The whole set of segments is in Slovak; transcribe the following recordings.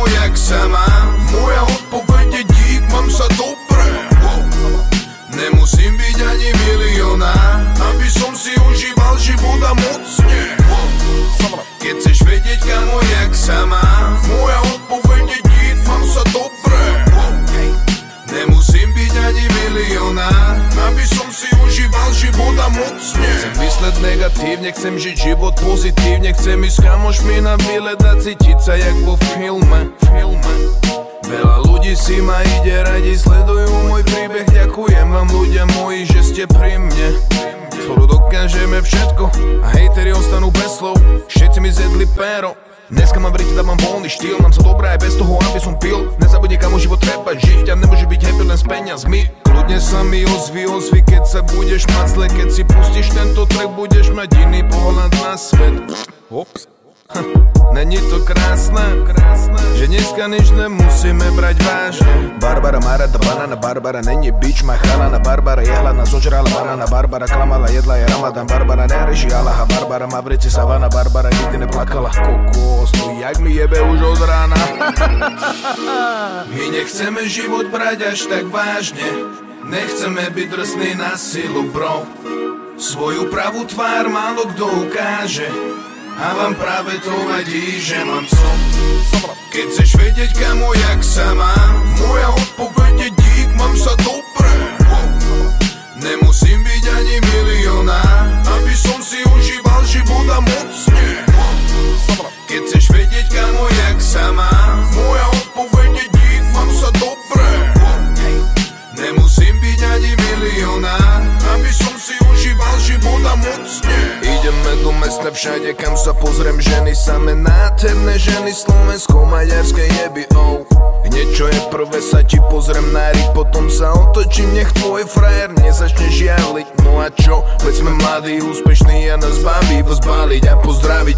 vedieť kamo, jak sa mám Moja odpoveď Chcem mysleť negatívne, chcem žiť život pozitívne Chcem ísť kamošmi na výlet a cítiť sa jak vo filme, filme. Veľa ľudí si ma ide radi, sledujú môj príbeh Ďakujem vám ľudia moji, že ste pri mne. Spolu dokážeme všetko a hejteri ostanú bez slov. Všetci mi zjedli péro Dneska mám v rite, dávam voľný štýl Mám sa dobré aj bez toho, aby som pil. Nezabudni treba žiť A nemôže byť happy len s peniazmi. Kľudne sa mi ozvi, ozvi Keď sa budeš mať zle. Keď si pustíš tento track Budeš mať iný pohľad na svet. Ops Není to krásne, krásne, že dneska nič nemusíme brať vážne Barbara má rada banana, Barbara není bič, má chalana Barbara je hladná, zožrala banana Barbara klamala, jedla je ramadan Barbara nereží Allaha, Barbara má v reci savana Barbara nikdy neplakala. Kokos, no jak mi jebe už od rána. My nechceme život brať až tak vážne. Nechceme byť drsný na silu, bro. Svoju pravú tvár málo kto ukáže a vám práve to vadí, že mám som. Keď chceš vedieť kamo, jak sa mám Moja odpoveď do mesta všade, kam sa pozriem. Ženy same nádherné ženy Slovensko, maďarské jeby, oh. Hneď čo je prvé sa ti pozriem na rik Potom sa otočím, nech tvoj frajer nezačne žialiť. No a čo, veď sme mladí, úspešní a nás baví vás baliť a pozdraviť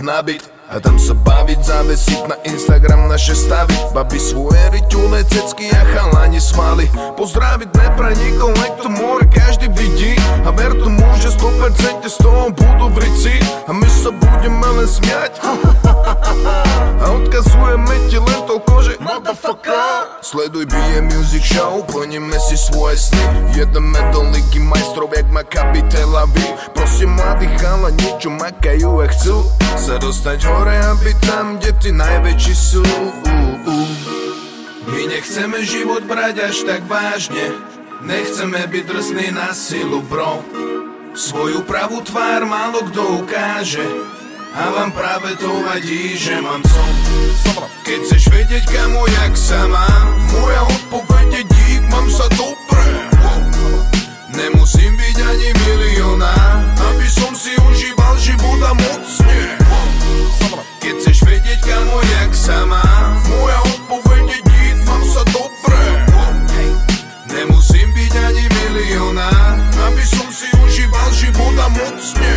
Potom pozvať vás na byt a tam sa baviť, zavesiť na Instagram naše stavy. Babi svoje ryťule, cecky a chalani svaly. Pozdraviť nepraníkov, nech to more každý vidí. A ver tomu, že 100% z toho budú v rici. A my sa budeme len smiať. A odkazujeme ti len toľko, že Motherfucker Sleduj BM Music Show, plníme si svoje sny. Jedeme do ligy majstrov, jak Maccabi Tel Aviv. Prosím mladých chalani, čo makajú a chcú Sa dostať hore, aby tam, kde ty najväčší sú. My nechceme život brať až tak vážne. Nechceme byť drsný na silu, bro. Svoju pravú tvár málo kto ukáže a vám práve to vadí, že mám som. Keď chceš vedieť kamo, jak sa mám Moja odpoveď je dík, mám sa dobre Nemusím byť ani milioná, Aby som si užíval život a mocne Keď chceš vedieť kamo, jak sa mám Moja odpoveď je dík, mám sa dobre Nemusím byť ani milioná, Aby som si užíval život a mocne